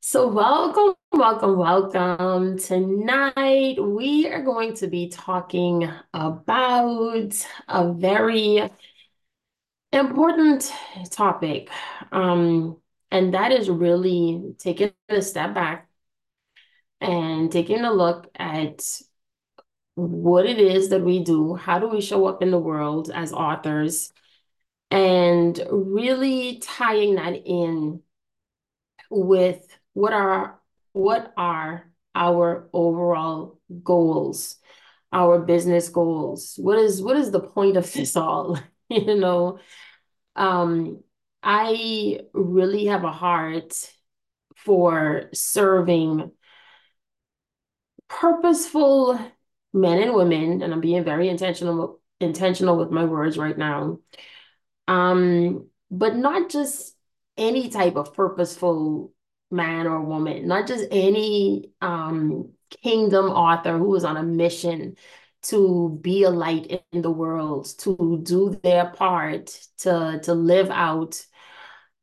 So, welcome, welcome, welcome. Tonight, we are going to be talking about a very important topic. Um, and that is really taking a step back and taking a look at what it is that we do, how do we show up in the world as authors, and really tying that in with what are what are our overall goals, our business goals? What is what is the point of this all? You know, um, I really have a heart for serving purposeful men and women, and I'm being very intentional intentional with my words right now. Um, but not just any type of purposeful man or woman, not just any um kingdom author who is on a mission to be a light in the world, to do their part, to to live out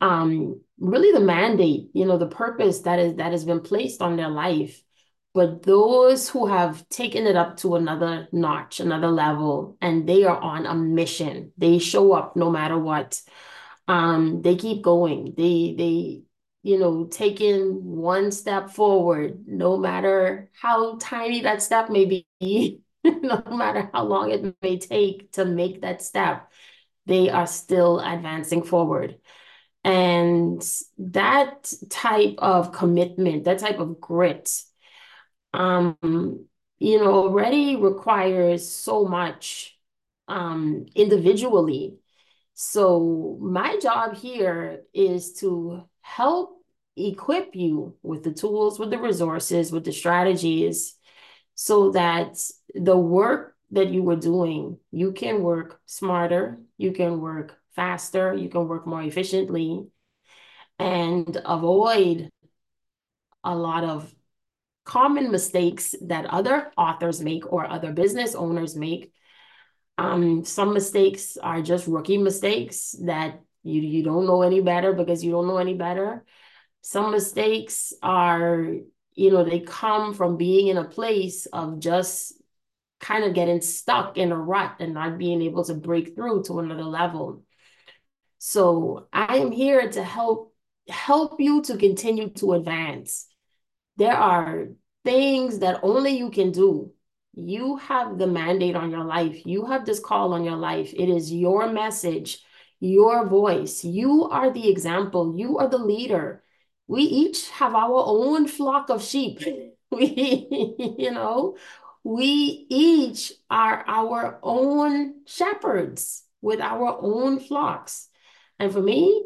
um really the mandate, you know, the purpose that is that has been placed on their life. But those who have taken it up to another notch, another level, and they are on a mission. They show up no matter what. Um, they keep going. They they you know, taking one step forward, no matter how tiny that step may be, no matter how long it may take to make that step, they are still advancing forward. And that type of commitment, that type of grit, um, you know, already requires so much um, individually. So my job here is to help equip you with the tools, with the resources, with the strategies, so that the work that you were doing, you can work smarter, you can work faster, you can work more efficiently, and avoid a lot of common mistakes that other authors make or other business owners make. Um, some mistakes are just rookie mistakes that you you don't know any better because you don't know any better. Some mistakes are, you know, they come from being in a place of just kind of getting stuck in a rut and not being able to break through to another level. So I am here to help help you to continue to advance. There are things that only you can do. You have the mandate on your life. You have this call on your life. It is your message, your voice. You are the example. You are the leader. We each have our own flock of sheep. We, you know, we each are our own shepherds with our own flocks. And for me,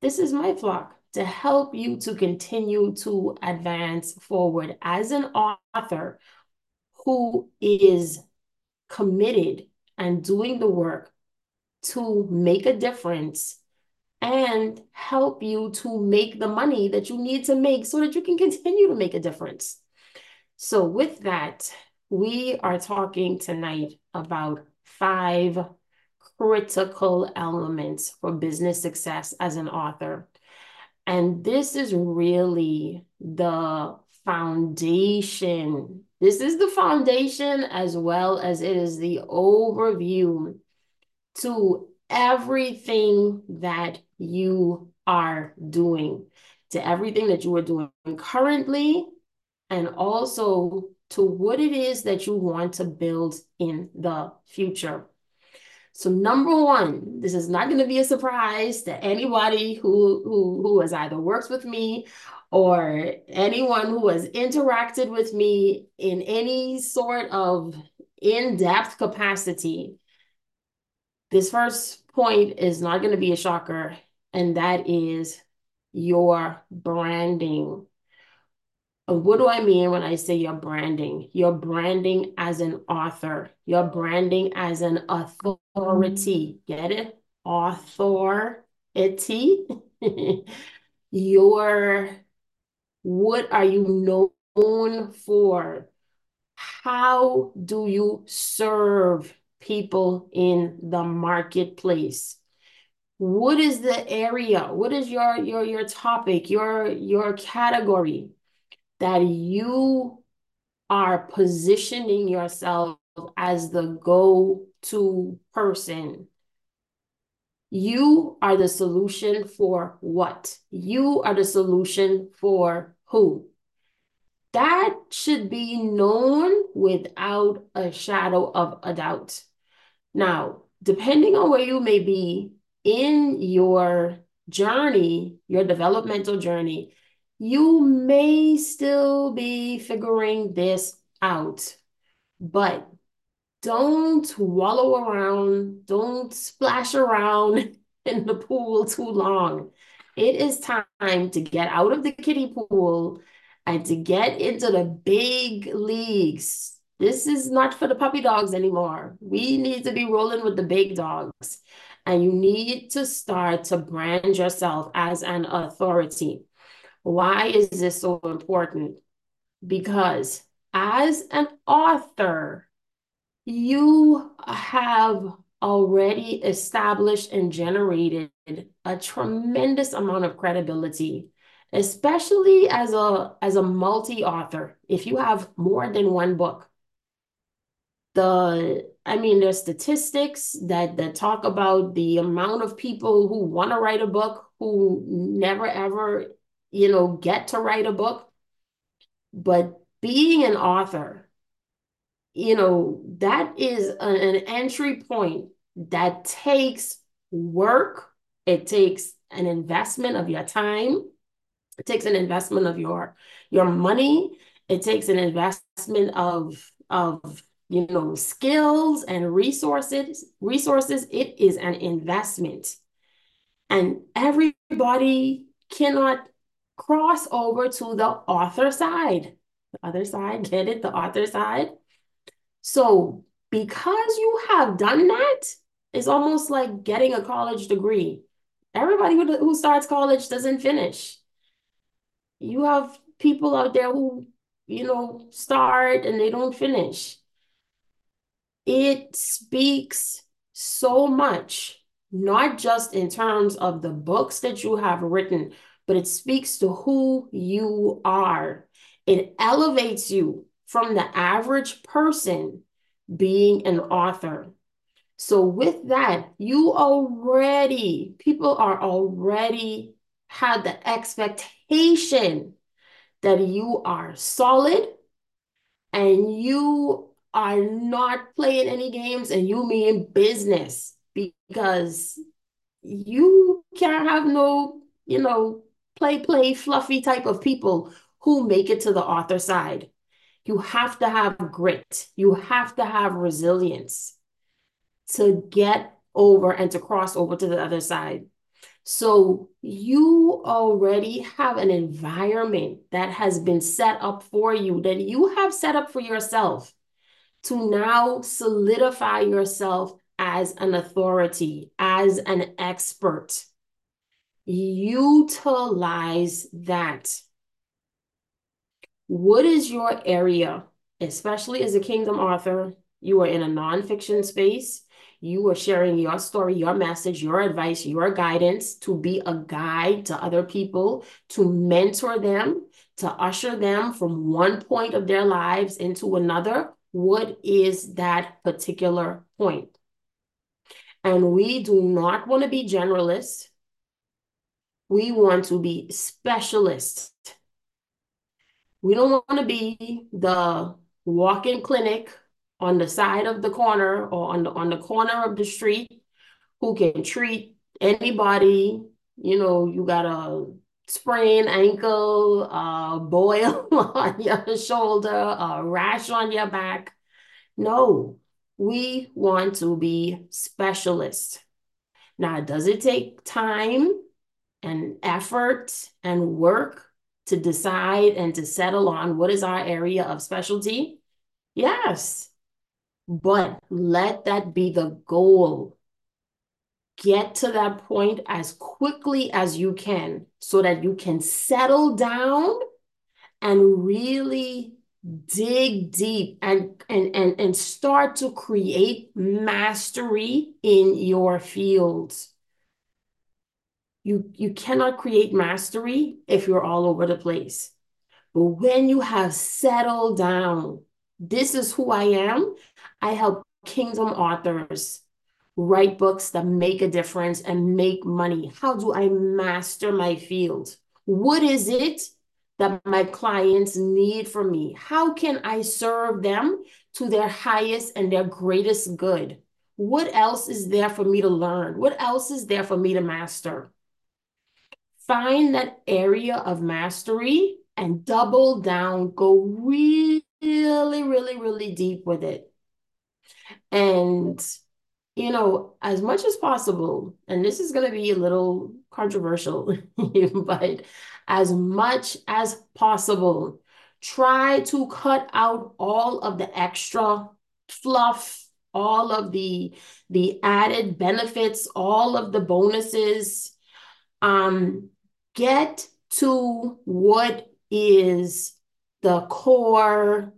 this is my flock to help you to continue to advance forward as an author who is committed and doing the work to make a difference and help you to make the money that you need to make so that you can continue to make a difference. So, with that, we are talking tonight about five critical elements for business success as an author. And this is really the foundation. This is the foundation as well as it is the overview to everything that you are doing, to everything that you are doing currently, and also to what it is that you want to build in the future. So number one, this is not going to be a surprise to anybody who, who, who has either worked with me or anyone who has interacted with me in any sort of in-depth capacity. This first point is not going to be a shocker, and that is your branding. What do I mean when I say your branding? Your branding as an author, your branding as an authority. Get it? Authority. your what are you known for? How do you serve people in the marketplace? What is the area? What is your your your topic, your your category that you are positioning yourself as the go-to person? You are the solution for what? You are the solution for who? That should be known without a shadow of a doubt. Now, depending on where you may be in your journey, your developmental journey, you may still be figuring this out, but don't wallow around, don't splash around in the pool too long. It is time to get out of the kiddie pool and to get into the big leagues. This is not for the puppy dogs anymore. We need to be rolling with the big dogs. And you need to start to brand yourself as an authority. Why is this so important? Because as an author, you have already established and generated a tremendous amount of credibility, especially as a as a multi-author. If you have more than one book, the I mean, there's statistics that that talk about the amount of people who want to write a book who never ever, you know, get to write a book. But being an author you know, that is an, an entry point that takes work. It takes an investment of your time. It takes an investment of your your money. It takes an investment of of you know skills and resources. Resources. It is an investment, and everybody cannot cross over to the author side. The other side, get it? The author side. So because you have done that, it's almost like getting a college degree. Everybody who, who starts college doesn't finish. You have people out there who, you know, start and they don't finish. It speaks so much, not just in terms of the books that you have written, but it speaks to who you are. It elevates you from the average person being an author. So with that, you already, people are already had the expectation that you are solid and you are not playing any games and you mean business because you can't have no, you know, play, play, fluffy type of people who make it to the author side. You have to have grit. You have to have resilience to get over and to cross over to the other side. So you already have an environment that has been set up for you, that you have set up for yourself to now solidify yourself as an authority, as an expert. Utilize that. What is your area, especially as a kingdom author? You are in a nonfiction space. You are sharing your story, your message, your advice, your guidance to be a guide to other people, to mentor them, to usher them from one point of their lives into another. What is that particular point? And we do not want to be generalists. We want to be specialists we don't want to be the walk-in clinic on the side of the corner or on the on the corner of the street who can treat anybody. You know, you got a sprained ankle, a boil on your shoulder, a rash on your back. No, we want to be specialists. Now, does it take time and effort and work? to decide and to settle on what is our area of specialty? Yes. But let that be the goal. Get to that point as quickly as you can so that you can settle down and really dig deep and, and, and, and start to create mastery in your fields. You, you cannot create mastery if you're all over the place. But when you have settled down, this is who I am. I help kingdom authors write books that make a difference and make money. How do I master my field? What is it that my clients need from me? How can I serve them to their highest and their greatest good? What else is there for me to learn? What else is there for me to master? Find that area of mastery and double down, go really, really, really deep with it. And, you know, as much as possible, and this is going to be a little controversial, but as much as possible, try to cut out all of the extra fluff, all of the the added benefits, all of the bonuses. Um, get to what is the core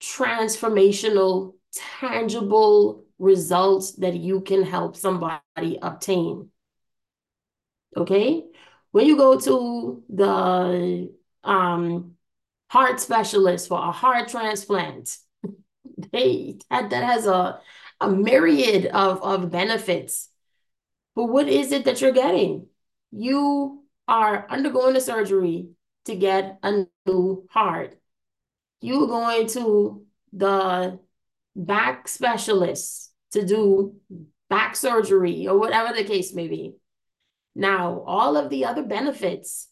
transformational, tangible results that you can help somebody obtain. Okay? When you go to the um, heart specialist for a heart transplant, they that, that has a, a myriad of, of benefits. But what is it that you're getting? You are undergoing a surgery to get a new heart. You're going to the back specialist to do back surgery or whatever the case may be. Now, all of the other benefits,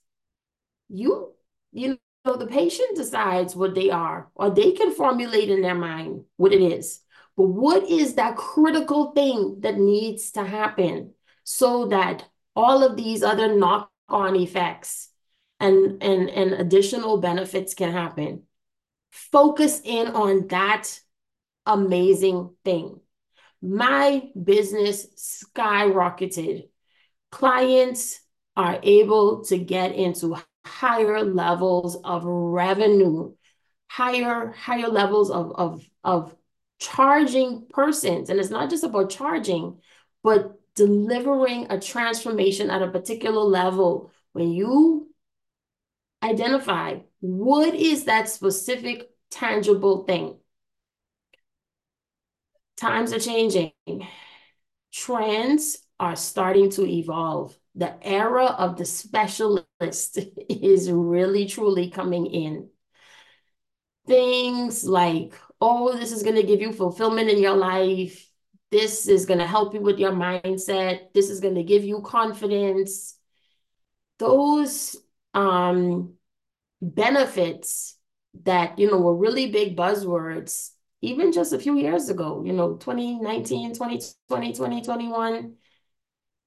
you you know, the patient decides what they are, or they can formulate in their mind what it is. But what is that critical thing that needs to happen so that all of these other knock-on effects and, and, and additional benefits can happen. Focus in on that amazing thing. My business skyrocketed. Clients are able to get into higher levels of revenue, higher, higher levels of, of, of charging persons. And it's not just about charging, but delivering a transformation at a particular level. When you identify what is that specific tangible thing. Times are changing. Trends are starting to evolve. The era of the specialist is really truly coming in. Things like, oh, this is going to give you fulfillment in your life. This is going to help you with your mindset. This is going to give you confidence. Those um, benefits that, you know, were really big buzzwords even just a few years ago, you know, 2019, 2020, 2021,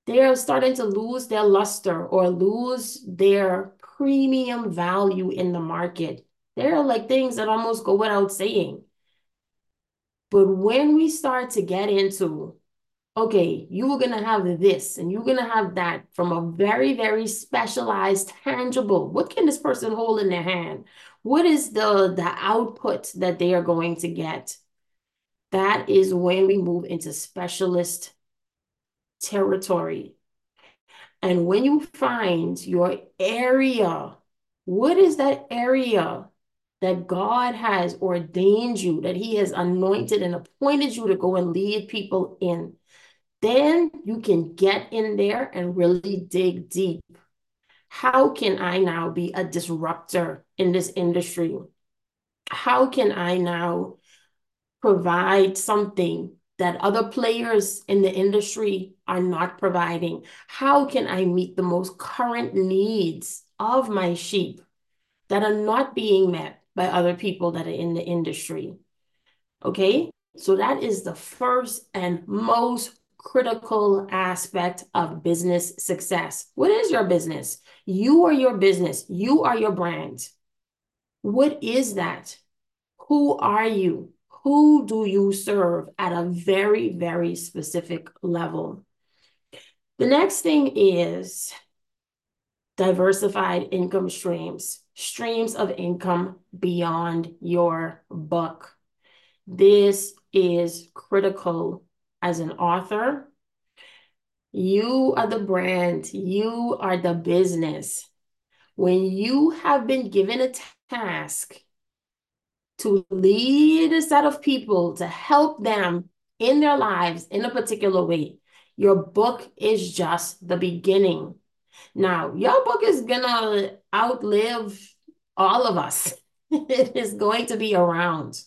they are starting to lose their luster or lose their premium value in the market. They're like things that almost go without saying. But when we start to get into okay, you are going to have this and you're going to have that from a very, very specialized, tangible. What can this person hold in their hand? What is the, the output that they are going to get? That is when we move into specialist territory. And when you find your area, what is that area that God has ordained you, that He has anointed and appointed you to go and lead people in? Then you can get in there and really dig deep. How can I now be a disruptor in this industry? How can I now provide something that other players in the industry are not providing? How can I meet the most current needs of my sheep that are not being met by other people that are in the industry? Okay, so that is the first and most critical aspect of business success. What is your business? You are your business. You are your brand. What is that? Who are you? Who do you serve at a very, very specific level? The next thing is diversified income streams, streams of income beyond your book. This is critical as an author, You are the brand. You are the business. When you have been given a task to lead a set of people to help them in their lives in a particular way, your book is just the beginning. Now, your book is gonna outlive all of us. it is going to be around.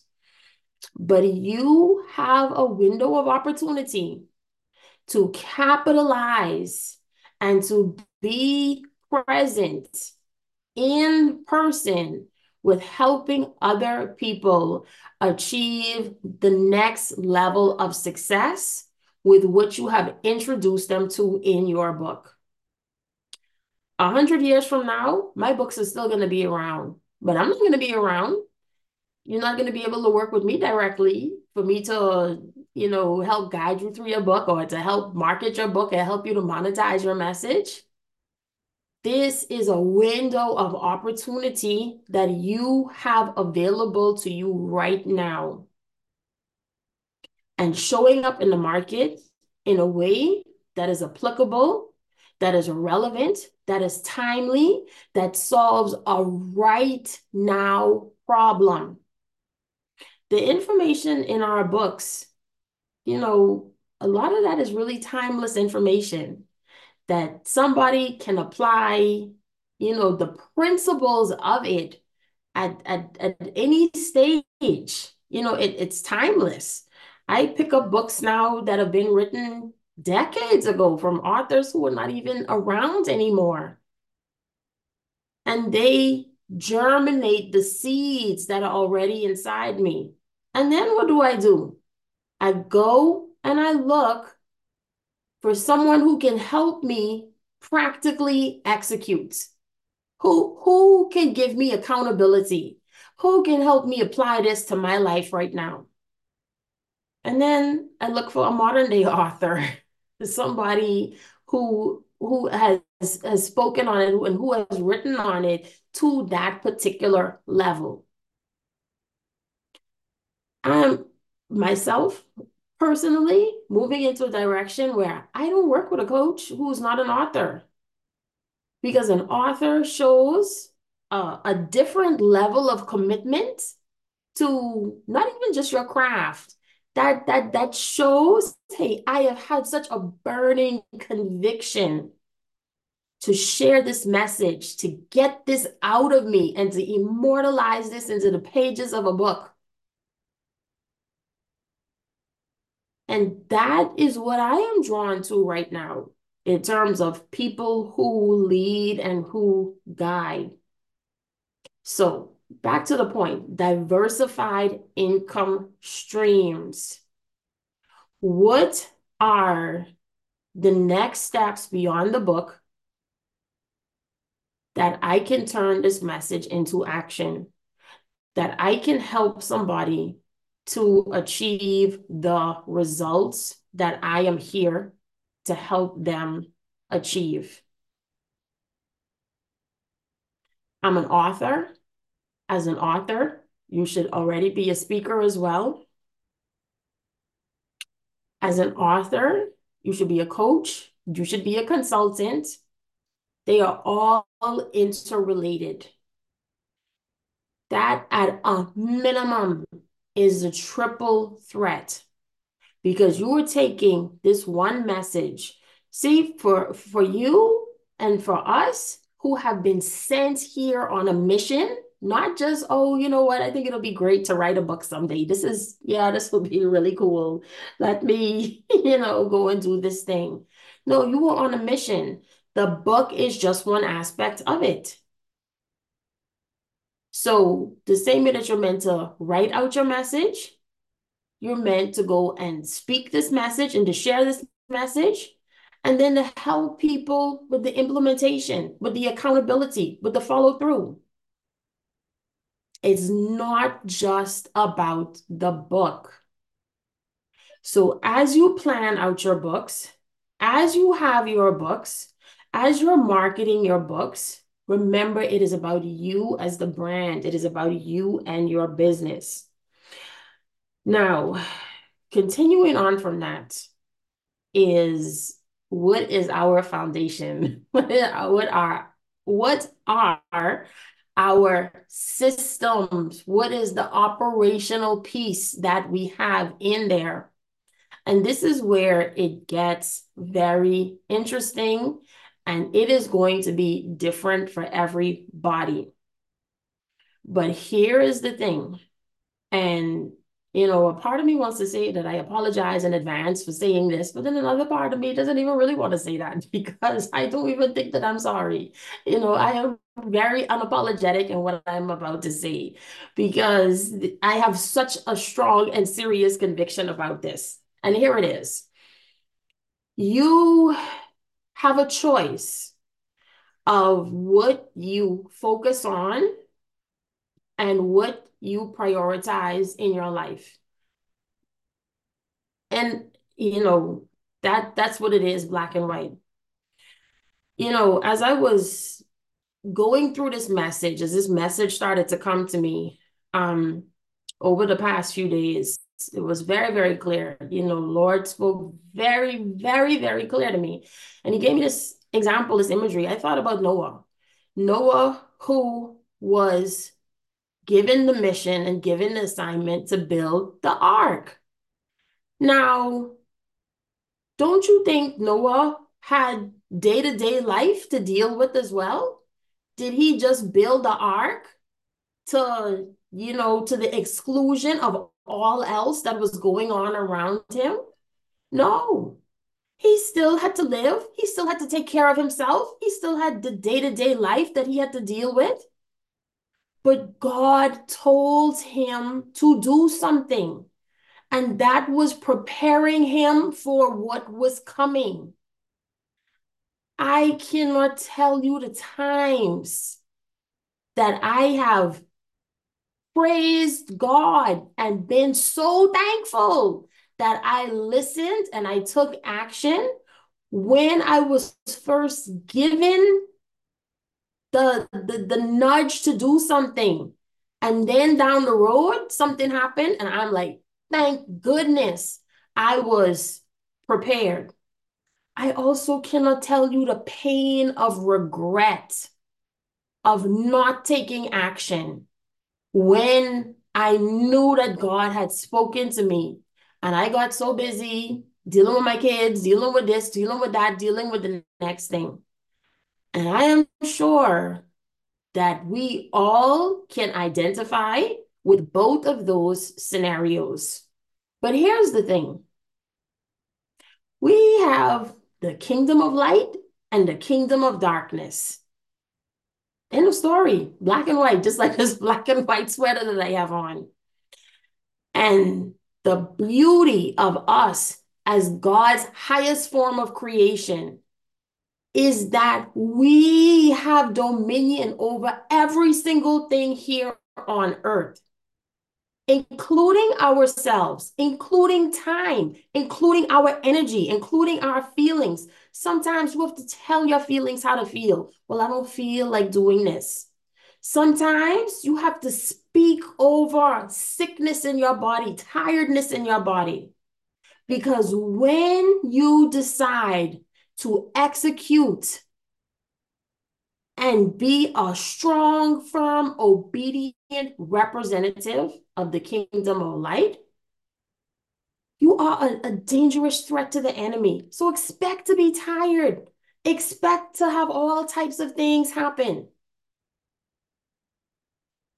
But you have a window of opportunity to capitalize and to be present in person with helping other people achieve the next level of success with what you have introduced them to in your book. A hundred years from now, my books are still going to be around, but I'm not going to be around. You're not going to be able to work with me directly for me to, you know, help guide you through your book or to help market your book and help you to monetize your message. This is a window of opportunity that you have available to you right now. And showing up in the market in a way that is applicable, that is relevant, that is timely, that solves a right now problem. The information in our books, you know, a lot of that is really timeless information that somebody can apply, you know, the principles of it at, at, at any stage. You know, it, it's timeless. I pick up books now that have been written decades ago from authors who are not even around anymore. And they germinate the seeds that are already inside me. And then what do I do? I go and I look for someone who can help me practically execute. Who, who can give me accountability? Who can help me apply this to my life right now? And then I look for a modern day author, somebody who who has has spoken on it and who has written on it to that particular level. Um, myself, personally moving into a direction where I don't work with a coach who's not an author. Because an author shows uh, a different level of commitment to not even just your craft. That that that shows, hey, I have had such a burning conviction to share this message, to get this out of me, and to immortalize this into the pages of a book. And that is what I am drawn to right now in terms of people who lead and who guide. So, back to the point diversified income streams. What are the next steps beyond the book that I can turn this message into action? That I can help somebody to achieve the results that I am here to help them achieve. I'm an author. As an author, you should already be a speaker as well. As an author, you should be a coach. You should be a consultant. They are all interrelated. That at a minimum is a triple threat because you are taking this one message. See, for, for you and for us who have been sent here on a mission, not just, oh, you know what, I think it'll be great to write a book someday. This is, yeah, this will be really cool. Let me, you know, go and do this thing. No, you were on a mission. The book is just one aspect of it. So the same way that you're meant to write out your message, you're meant to go and speak this message and to share this message, and then to help people with the implementation, with the accountability, with the follow through. It's not just about the book. So as you plan out your books, as you have your books, as you're marketing your books, Remember, it is about you as the brand. It is about you and your business. Now, continuing on from that is what is our foundation? what are what are our systems? What is the operational piece that we have in there? And this is where it gets very interesting and it is going to be different for everybody. But here is the thing. And you know, a part of me wants to say that I apologize in advance for saying this, but then another part of me doesn't even really want to say that because I don't even think that I'm sorry. You know, I am very unapologetic in what I'm about to say because I have such a strong and serious conviction about this. And here it is. You have a choice of what you focus on and what you prioritize in your life. And you know, that that's what it is, black and white. You know, as I was going through this message, as this message started to come to me, um, over the past few days, it was very, very clear. You know, Lord spoke very, very, very clear to me. And he gave me this example, this imagery. I thought about Noah. Noah, who was given the mission and given the assignment to build the ark. Now, don't you think Noah had day to day life to deal with as well? Did he just build the ark to, you know, to the exclusion of all else that was going on around him? No. He still had to live. He still had to take care of himself. He still had the day to day life that he had to deal with. But God told him to do something, and that was preparing him for what was coming. I cannot tell you the times that I have praised God and been so thankful that I listened and I took action when I was first given the, the, the nudge to do something. And then down the road, something happened, and I'm like, thank goodness I was prepared. I also cannot tell you the pain of regret of not taking action when I knew that God had spoken to me. And I got so busy dealing with my kids, dealing with this, dealing with that, dealing with the next thing. And I am sure that we all can identify with both of those scenarios. But here's the thing we have the kingdom of light and the kingdom of darkness. End of story, black and white, just like this black and white sweater that I have on. And the beauty of us as God's highest form of creation is that we have dominion over every single thing here on earth, including ourselves, including time, including our energy, including our feelings. Sometimes you have to tell your feelings how to feel. Well, I don't feel like doing this. Sometimes you have to speak over sickness in your body, tiredness in your body. Because when you decide to execute and be a strong, firm, obedient representative of the kingdom of light, you are a, a, dangerous threat to the enemy. So expect to be tired. Expect to have all types of things happen.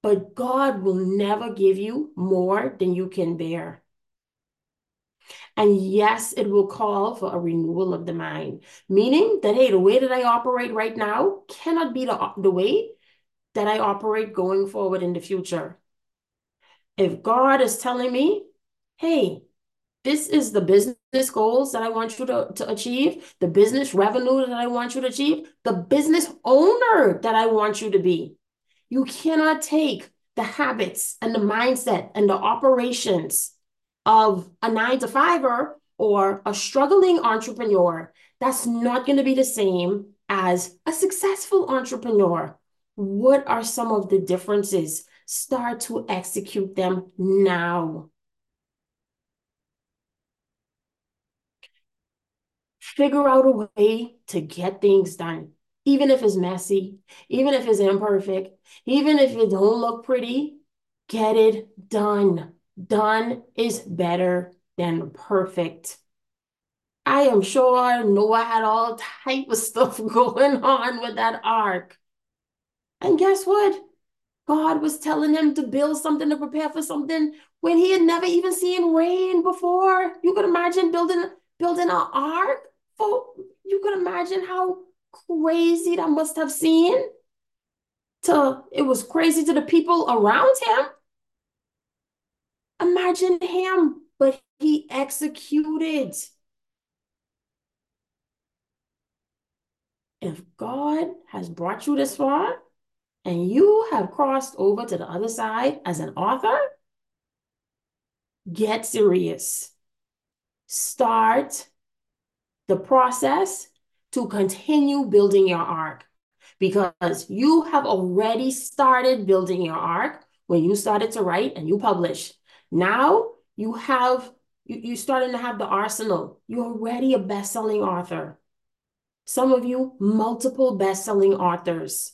But God will never give you more than you can bear. And yes, it will call for a renewal of the mind, meaning that, hey, the way that I operate right now cannot be the, the way that I operate going forward in the future. If God is telling me, hey, this is the business goals that I want you to, to achieve, the business revenue that I want you to achieve, the business owner that I want you to be. You cannot take the habits and the mindset and the operations of a nine to fiver or a struggling entrepreneur, that's not going to be the same as a successful entrepreneur. What are some of the differences? Start to execute them now. Figure out a way to get things done, even if it's messy, even if it's imperfect, even if it don't look pretty, get it done. Done is better than perfect. I am sure Noah had all type of stuff going on with that ark. And guess what? God was telling him to build something to prepare for something when he had never even seen rain before. You could imagine building building an ark for you could imagine how crazy that must have seemed. To it was crazy to the people around him. Imagine him, but he executed. If God has brought you this far and you have crossed over to the other side as an author, get serious. Start the process to continue building your ark because you have already started building your ark when you started to write and you published. Now you have you, you're starting to have the arsenal. You're already a best-selling author. Some of you, multiple best-selling authors.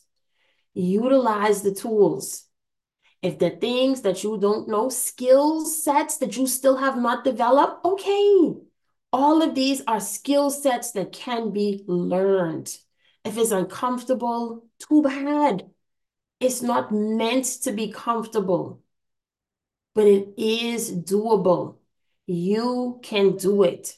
Utilize the tools. If the things that you don't know, skill sets that you still have not developed, okay. All of these are skill sets that can be learned. If it's uncomfortable, too bad. It's not meant to be comfortable but it is doable. You can do it.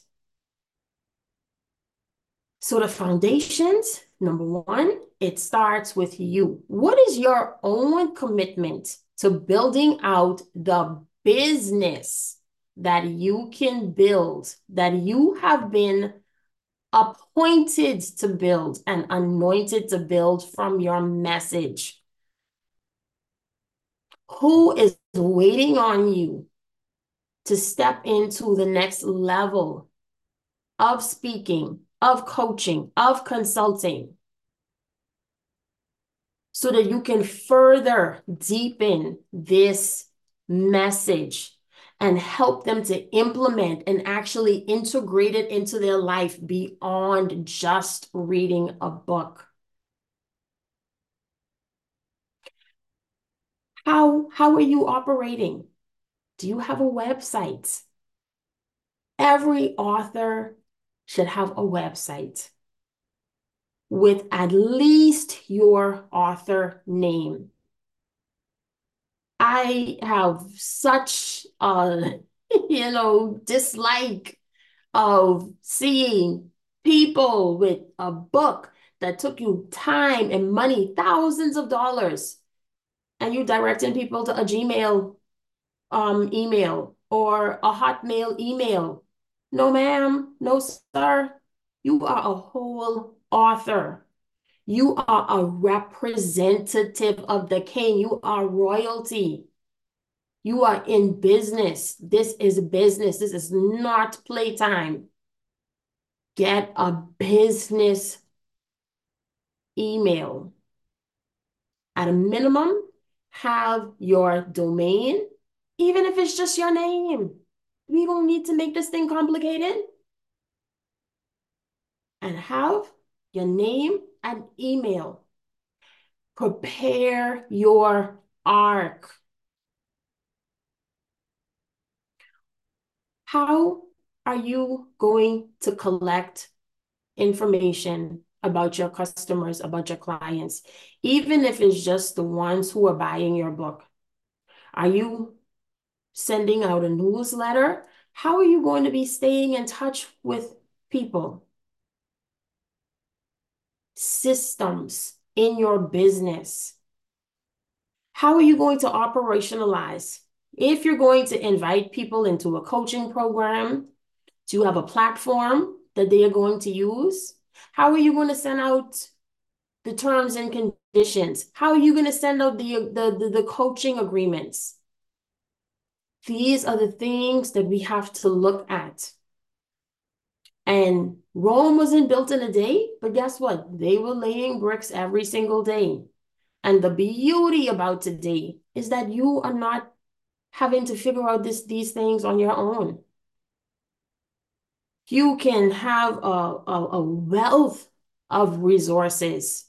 So the foundations, number one, it starts with you. What is your own commitment to building out the business that you can build, that you have been appointed to build and anointed to build from your message? Who is waiting on you to step into the next level of speaking, of coaching, of consulting, so that you can further deepen this message and help them to implement and actually integrate it into their life beyond just reading a book. How, how are you operating? Do you have a website? Every author should have a website with at least your author name. I have such a, you know, dislike of seeing people with a book that took you time and money, thousands of dollars, and you directing people to a Gmail um, email or a Hotmail email. No, ma'am. No, sir. You are a whole author. You are a representative of the king. You are royalty. You are in business. This is business. This is not playtime. Get a business email. At a minimum, have your domain, even if it's just your name. We don't need to make this thing complicated. And have your name and email. Prepare your ark. How are you going to collect information about your customers, about your clients, even if it's just the ones who are buying your book? Are you sending out a newsletter? How are you going to be staying in touch with people? Systems in your business. How are you going to operationalize? If you're going to invite people into a coaching program, do you have a platform that they are going to use? How are you going to send out the terms and conditions? How are you going to send out the, the, the, the coaching agreements? These are the things that we have to look at. And Rome wasn't built in a day, but guess what? They were laying bricks every single day. And the beauty about today is that you are not having to figure out this, these things on your own. You can have a, a, a wealth of resources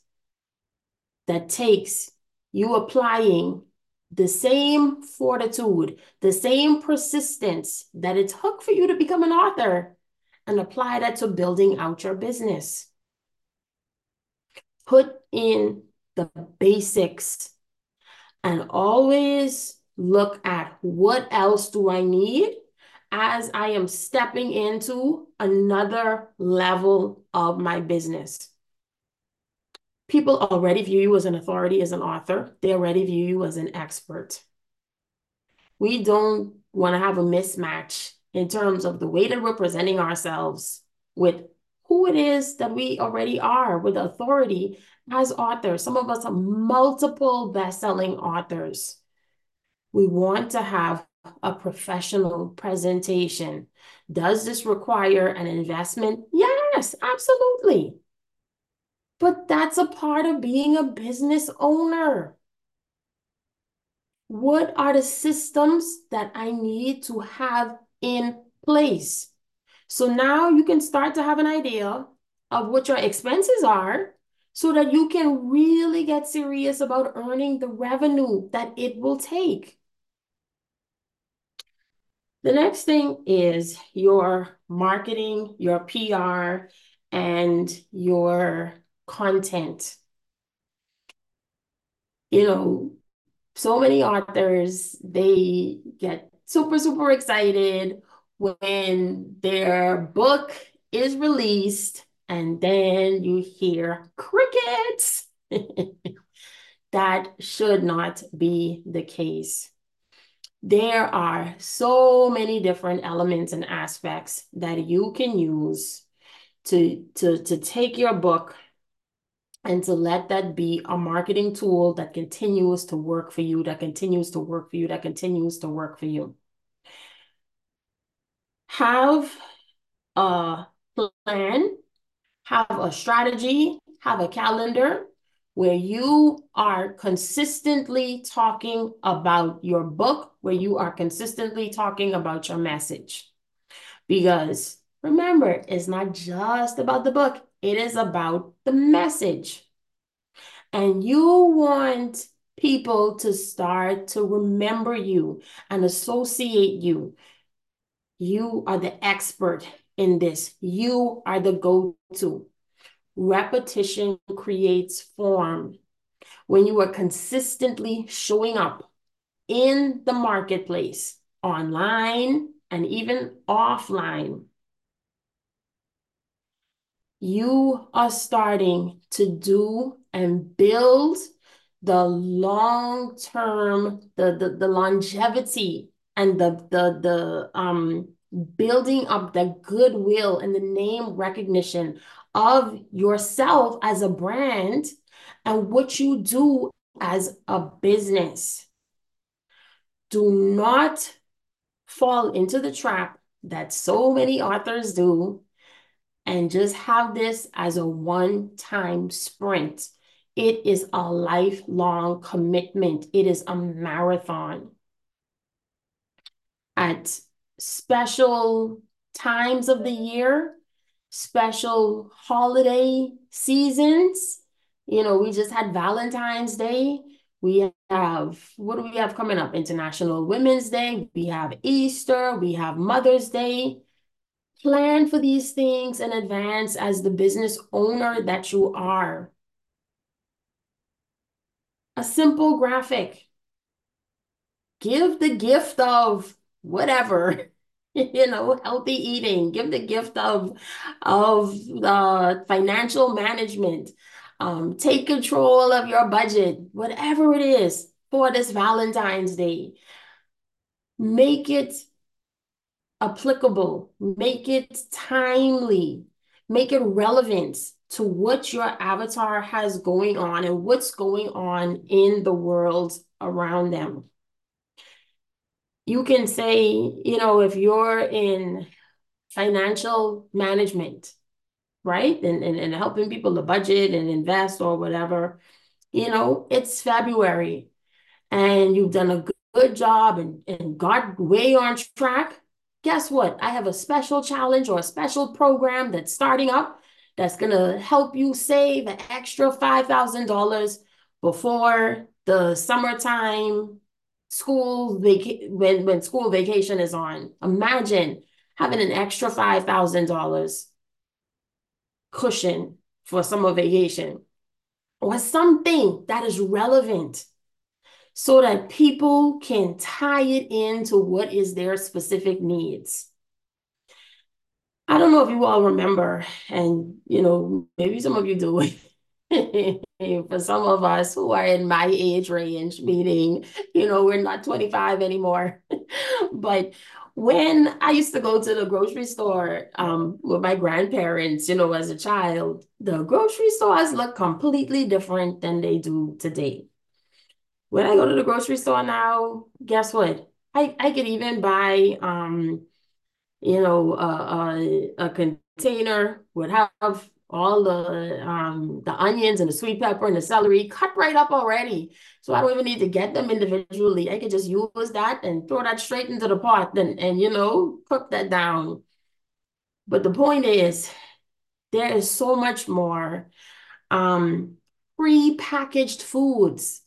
that takes you applying the same fortitude, the same persistence that it took for you to become an author and apply that to building out your business. Put in the basics and always look at what else do I need as I am stepping into another level of my business. People already view you as an authority as an author. They already view you as an expert. We don't want to have a mismatch in terms of the way that we're presenting ourselves with who it is that we already are with authority as authors. Some of us are multiple best-selling authors. We want to have a professional presentation. Does this require an investment? Yes, absolutely. But that's a part of being a business owner. What are the systems that I need to have in place? So now you can start to have an idea of what your expenses are so that you can really get serious about earning the revenue that it will take. The next thing is your marketing, your PR, and your content. You know, so many authors, they get super, super excited when their book is released and then you hear crickets. that should not be the case. There are so many different elements and aspects that you can use to, to, to take your book and to let that be a marketing tool that continues to work for you, that continues to work for you, that continues to work for you. Have a plan, have a strategy, have a calendar where you are consistently talking about your book, where you are consistently talking about your message. Because remember, it's not just about the book, it is about the message. And you want people to start to remember you and associate you. You are the expert in this. You are the go-to. Repetition creates form. When you are consistently showing up in the marketplace, online and even offline, you are starting to do and build the long-term, the, the, the longevity and the, the, the um, building up the goodwill and the name recognition of yourself as a brand and what you do as a business. Do not fall into the trap that so many authors do and just have this as a one-time sprint. It is a lifelong commitment. It is a marathon. At special times of the year, special holiday seasons, you know, we just had Valentine's Day. We have, what do we have coming up? International Women's Day. We have Easter. We have Mother's Day plan for these things in advance as the business owner that you are. A simple graphic. Give the gift of whatever, you know, healthy eating. Give the gift of, of uh, financial management. Um, take control of your budget, whatever it is for this Valentine's Day. Make it applicable, make it timely, make it relevant to what your avatar has going on and what's going on in the world around them. You can say, you know, if you're in financial management, right? And, and, and helping people to budget and invest or whatever, you know, it's February and you've done a good, good job and, and got way on track guess what? I have a special challenge or a special program that's starting up that's going to help you save an extra $5,000 before the summertime school vac when when school vacation is on. Imagine having an extra $5,000 cushion for summer vacation or something that is relevant so that people can tie it into what is their specific needs. I don't know if you all remember, and you know, maybe some of you do. For some of us who are in my age range, meaning, you know, we're not 25 anymore. but when I used to go to the grocery store um, with my grandparents, you know, as a child, the grocery stores look completely different than they do today. When I go to the grocery store now, guess what? I, I could even buy, um, you know, a, a, a container would have all the um the onions and the sweet pepper and the celery cut right up already. So I don't even need to get them individually. I could just use that and throw that straight into the pot and, and you know, cook that down. But the point is, there is so much more um pre-packaged foods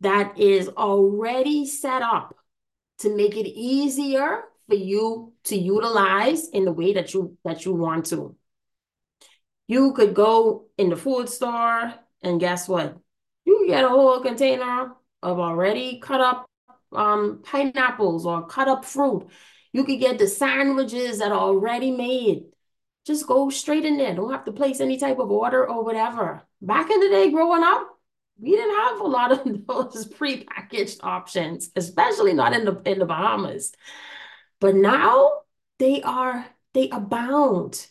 that is already set up to make it easier for you to utilize in the way that you that you want to. You could go in the food store and guess what? You get a whole container of already cut up um, pineapples or cut up fruit. You could get the sandwiches that are already made. Just go straight in there. Don't have to place any type of order or whatever. Back in the day, growing up, we didn't have a lot of those pre-packaged options, especially not in the in the Bahamas. But now they are they abound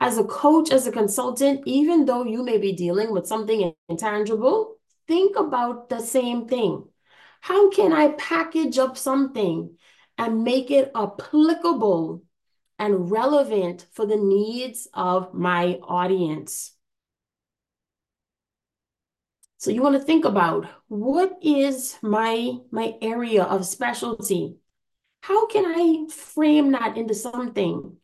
as a coach, as a consultant, even though you may be dealing with something intangible, think about the same thing. How can I package up something and make it applicable and relevant for the needs of my audience? So you want to think about what is my my area of specialty? How can I frame that into something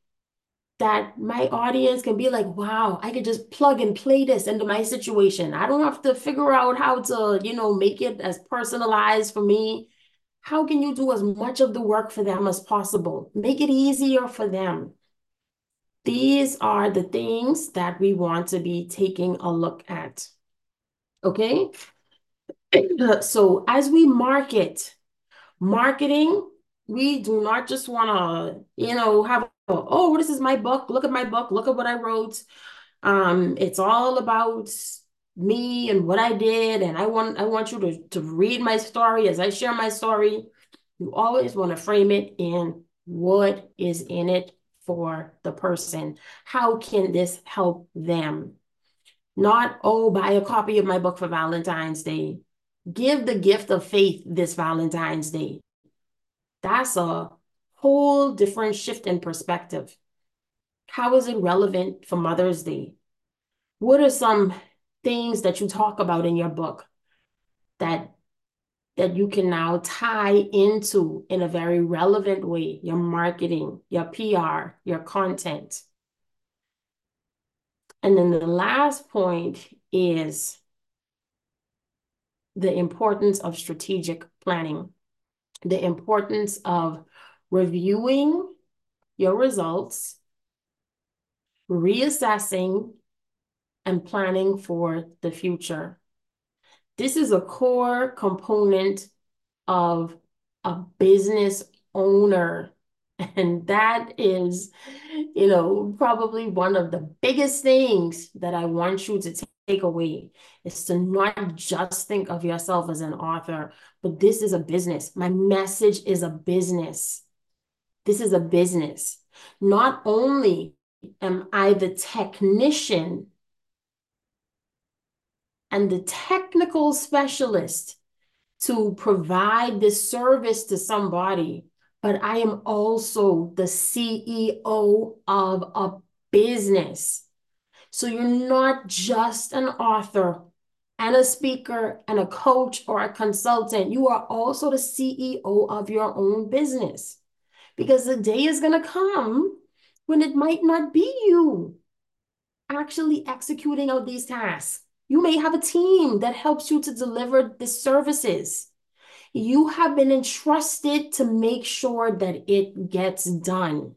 that my audience can be like, wow, I could just plug and play this into my situation. I don't have to figure out how to, you know, make it as personalized for me. How can you do as much of the work for them as possible? Make it easier for them. These are the things that we want to be taking a look at. Okay? So as we market, marketing, we do not just want to, you know, have oh, this is my book. Look at my book. Look at what I wrote. Um, it's all about me and what I did. And I want I want you to, to read my story as I share my story. You always want to frame it in what is in it for the person. How can this help them? Not, oh, buy a copy of my book for Valentine's Day. Give the gift of faith this Valentine's Day. That's a whole different shift in perspective. How is it relevant for Mother's Day? What are some things that you talk about in your book that that you can now tie into in a very relevant way your marketing, your PR, your content. And then the last point is the importance of strategic planning, the importance of reviewing your results, reassessing, and planning for the future. This is a core component of a business owner. And that is, you know, probably one of the biggest things that I want you to take away is to not just think of yourself as an author, but this is a business. My message is a business. This is a business. Not only am I the technician and the technical specialist to provide this service to somebody, but I am also the CEO of a business. So you're not just an author and a speaker and a coach or a consultant. You are also the CEO of your own business because the day is going to come when it might not be you actually executing out these tasks. You may have a team that helps you to deliver the services. You have been entrusted to make sure that it gets done.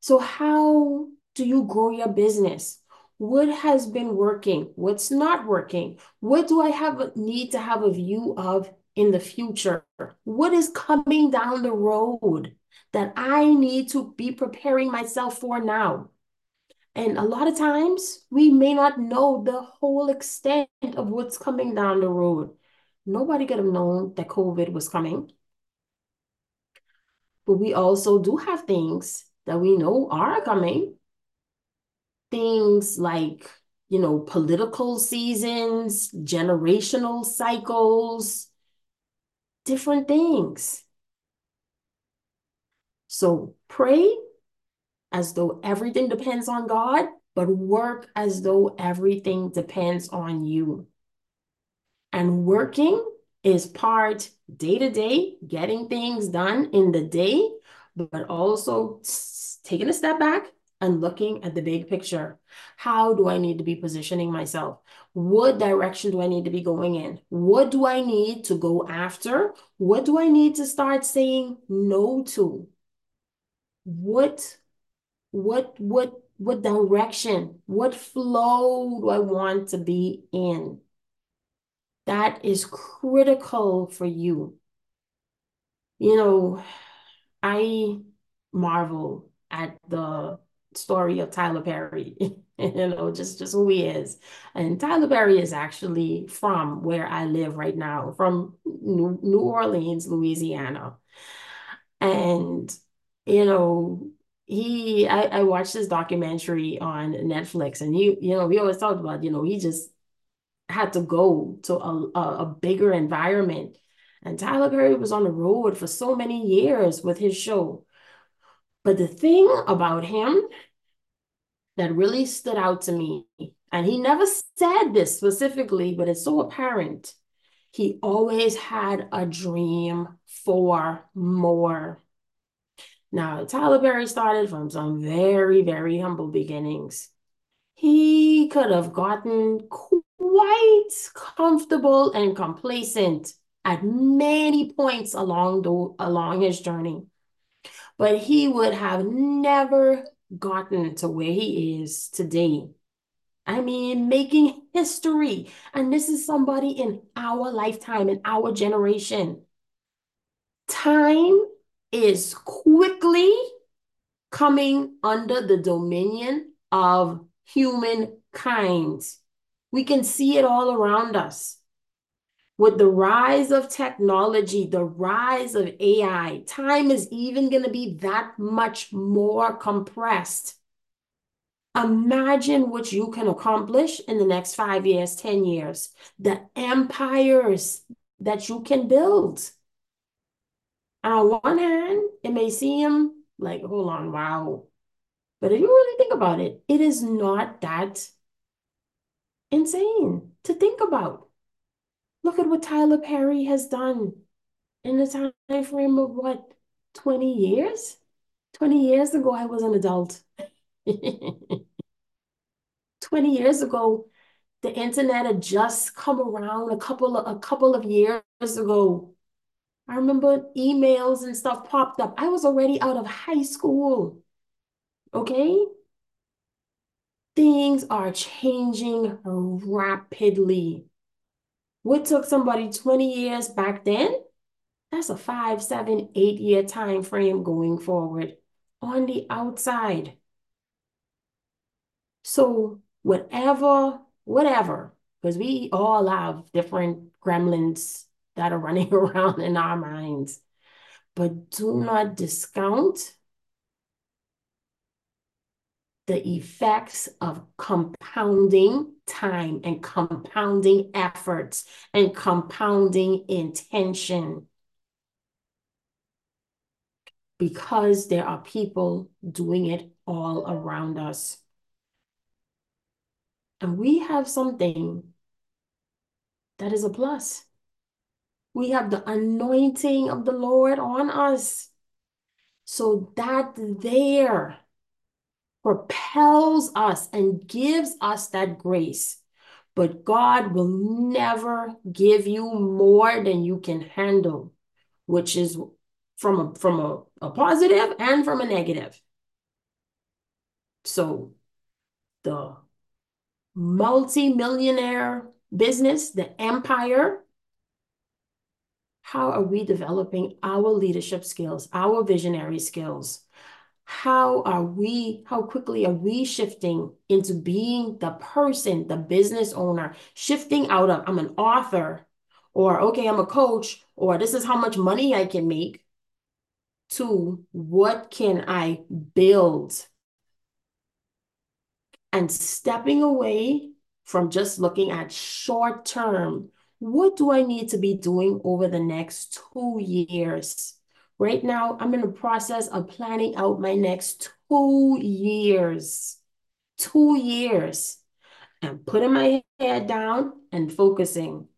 So, how do you grow your business? What has been working? What's not working? What do I have need to have a view of in the future? What is coming down the road that I need to be preparing myself for now? And a lot of times we may not know the whole extent of what's coming down the road. Nobody could have known that COVID was coming. But we also do have things that we know are coming. Things like, you know, political seasons, generational cycles, different things. So pray as though everything depends on God, but work as though everything depends on you. And working is part day to day, getting things done in the day, but also taking a step back and looking at the big picture. How do I need to be positioning myself? What direction do I need to be going in? What do I need to go after? What do I need to start saying no to? What what what what direction, what flow do I want to be in? That is critical for you. You know, I marvel at the story of Tyler Perry, you know, just just who he is. And Tyler Perry is actually from where I live right now, from New, New Orleans, Louisiana. And you know, he I, I watched this documentary on Netflix and he, you know, we always talked about, you know, he just had to go to a, a, bigger environment. And Tyler Perry was on the road for so many years with his show. But the thing about him that really stood out to me, and he never said this specifically, but it's so apparent. He always had a dream for more. Now, Tyler Perry started from some very, very humble beginnings. He could have gotten quite comfortable and complacent at many points along the along his journey. But he would have never gotten to where he is today. I mean, making history. And this is somebody in our lifetime, in our generation. Time is quickly coming under the dominion of humankind. We can see it all around us. With the rise of technology, the rise of AI, time is even going to be that much more compressed. Imagine what you can accomplish in the next five years, 10 years, the empires that you can build. On one hand, it may seem like, hold on, wow. But if you really think about it, it is not that insane to think about. Look at what Tyler Perry has done in the time frame of what, 20 years? 20 years ago, I was an adult. 20 years ago, the internet had just come around a couple of a couple of years ago. I remember emails and stuff popped up. I was already out of high school. Okay? Things are changing rapidly. What took somebody 20 years back then? That's a five, seven, eight year time frame going forward on the outside. So whatever, whatever, because we all have different gremlins that are running around in our minds. But do hmm. not discount the effects of compounding time and compounding efforts and compounding intention. Because there are people doing it all around us. And we have something that is a plus. We have the anointing of the Lord on us. So that there propels us and gives us that grace. But God will never give you more than you can handle, which is from a from a, a positive and from a negative. So the multi-millionaire business, the empire, how are we developing our leadership skills, our visionary skills? How are we, how quickly are we shifting into being the person, the business owner, shifting out of I'm an author or okay, I'm a coach or this is how much money I can make to what can I build? And stepping away from just looking at short term, what do I need to be doing over the next two years? Right now, I'm in the process of planning out my next two years. Two years. And putting my head down and focusing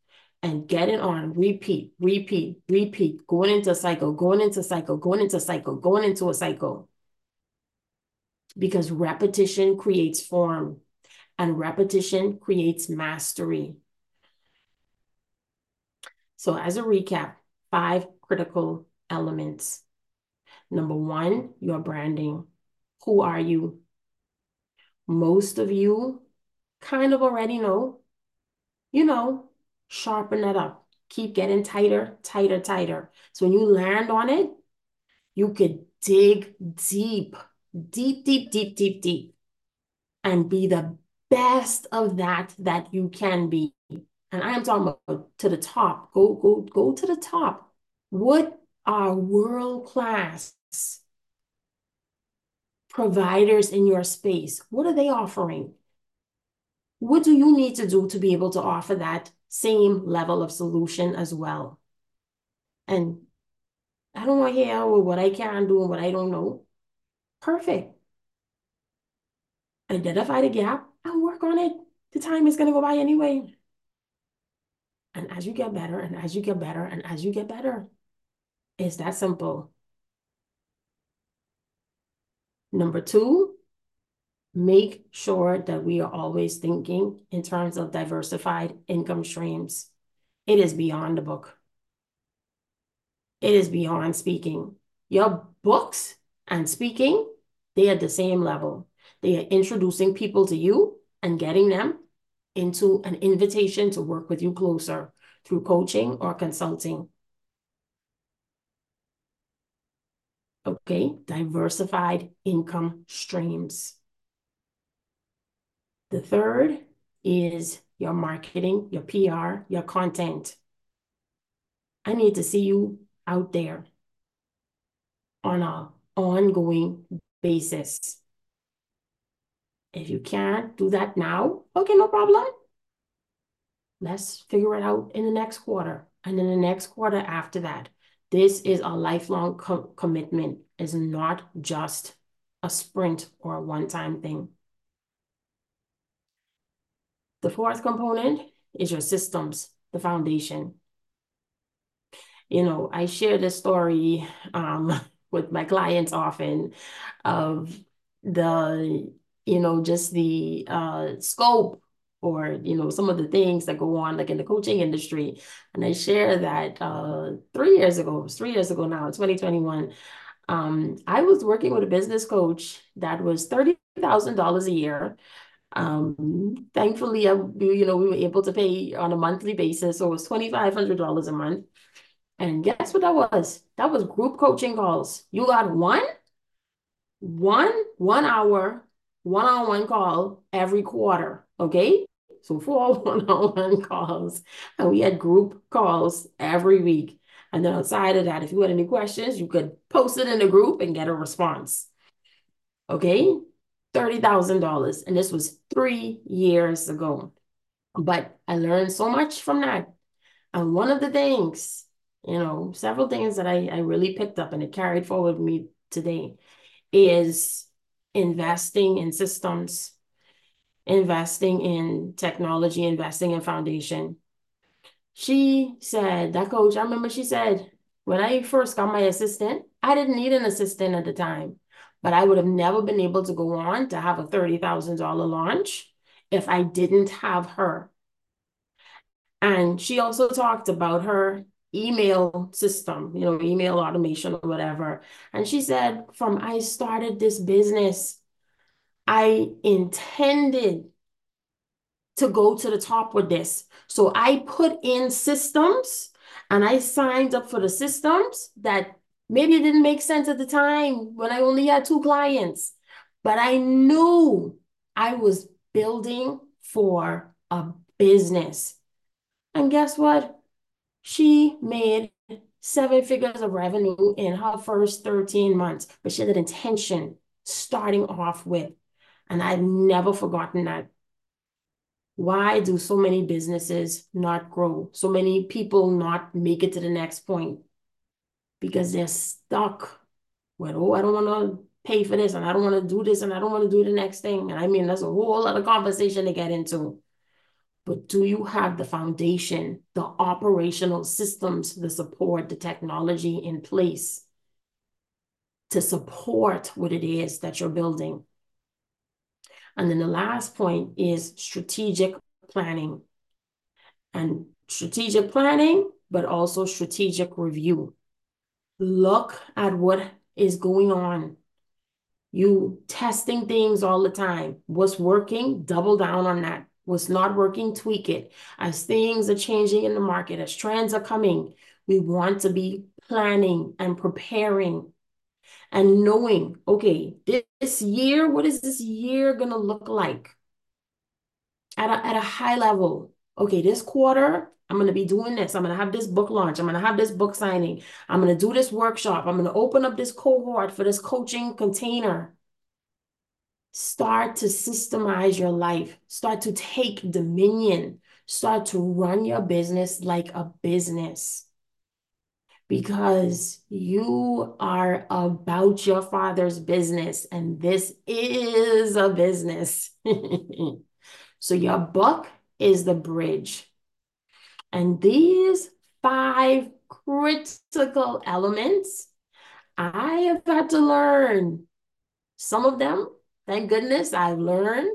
and getting on repeat, repeat, repeat, going into a cycle, going into a cycle, going into a cycle, going into a cycle. Because repetition creates form and repetition creates mastery. So as a recap, five critical elements. Number one, your branding. Who are you? Most of you kind of already know. You know, sharpen that up. Keep getting tighter, tighter, tighter. So when you land on it, you could dig deep, deep, deep, deep, deep, deep, and be the best of that that you can be. And I am talking about to the top. Go, go, go to the top. What are world-class providers in your space? What are they offering? What do you need to do to be able to offer that same level of solution as well? And I don't want to hear what I can do and what I don't know. Perfect. Identify the gap and work on it. The time is going to go by anyway. And as you get better, and as you get better, and as you get better, it's that simple. Number two, make sure that we are always thinking in terms of diversified income streams. It is beyond the book. It is beyond speaking. Your books and speaking, they are the same level. They are introducing people to you and getting them into an invitation to work with you closer through coaching or consulting. Okay, diversified income streams. The third is your marketing, your PR, your content. I need to see you out there on an ongoing basis. If you can't do that now, okay, no problem. Let's figure it out in the next quarter and in the next quarter after that. This is a lifelong co commitment. It's not just a sprint or a one-time thing. The fourth component is your systems, the foundation. You know, I share this story um, with my clients often of the, you know, just the uh, scope or you know some of the things that go on like in the coaching industry and i share that uh three years ago it was three years ago now 2021 um i was working with a business coach that was $30000 a year um thankfully I, you know we were able to pay on a monthly basis so it was $2500 a month and guess what that was? That was group coaching calls. You got one, one, one hour, one-on-one call every quarter. Okay. So four one-on-one calls. And we had group calls every week. And then outside of that, if you had any questions, you could post it in the group and get a response. Okay. $30,000. And this was three years ago. But I learned so much from that. And one of the things you know, several things that I, I really picked up and it carried forward with me today is investing in systems, investing in technology, investing in foundation. She said, that coach, I remember she said, when I first got my assistant, I didn't need an assistant at the time, but I would have never been able to go on to have a $30,000 launch if I didn't have her. And she also talked about her email system, you know, email automation or whatever. And she said, from I started this business, I intended to go to the top with this. So I put in systems and I signed up for the systems that maybe it didn't make sense at the time when I only had two clients, but I knew I was building for a business. And guess what? She made seven figures of revenue in her first 13 months, but she had an intention starting off with. And I've never forgotten that. Why do so many businesses not grow? So many people not make it to the next point? Because they're stuck with, oh, I don't want to pay for this and I don't want to do this and I don't want to do the next thing. And I mean, that's a whole other conversation to get into. But do you have the foundation, the operational systems, the support, the technology in place to support what it is that you're building? And then the last point is strategic planning. And strategic planning, but also strategic review. Look at what is going on. You testing things all the time. What's working, double down on that. What's not working, tweak it. As things are changing in the market, as trends are coming, we want to be planning and preparing and knowing, okay, this year, what is this year going to look like? At a, at a high level, okay, this quarter, I'm going to be doing this. I'm going to have this book launch. I'm going to have this book signing. I'm going to do this workshop. I'm going to open up this cohort for this coaching container. Start to systemize your life. Start to take dominion. Start to run your business like a business because you are about your father's business and this is a business. so your book is the bridge. And these five critical elements, I have had to learn. Some of them, thank goodness, I've learned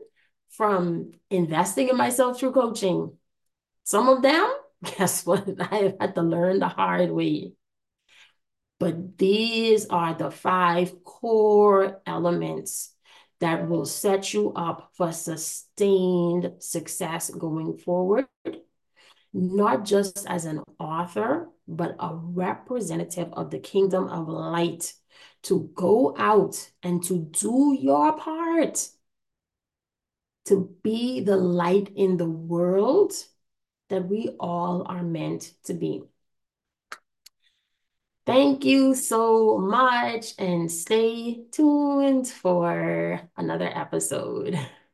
from investing in myself through coaching. Some of them, guess what? I have had to learn the hard way. But these are the five core elements that will set you up for sustained success going forward, not just as an author, but a representative of the kingdom of light to go out and to do your part, to be the light in the world that we all are meant to be. Thank you so much and stay tuned for another episode.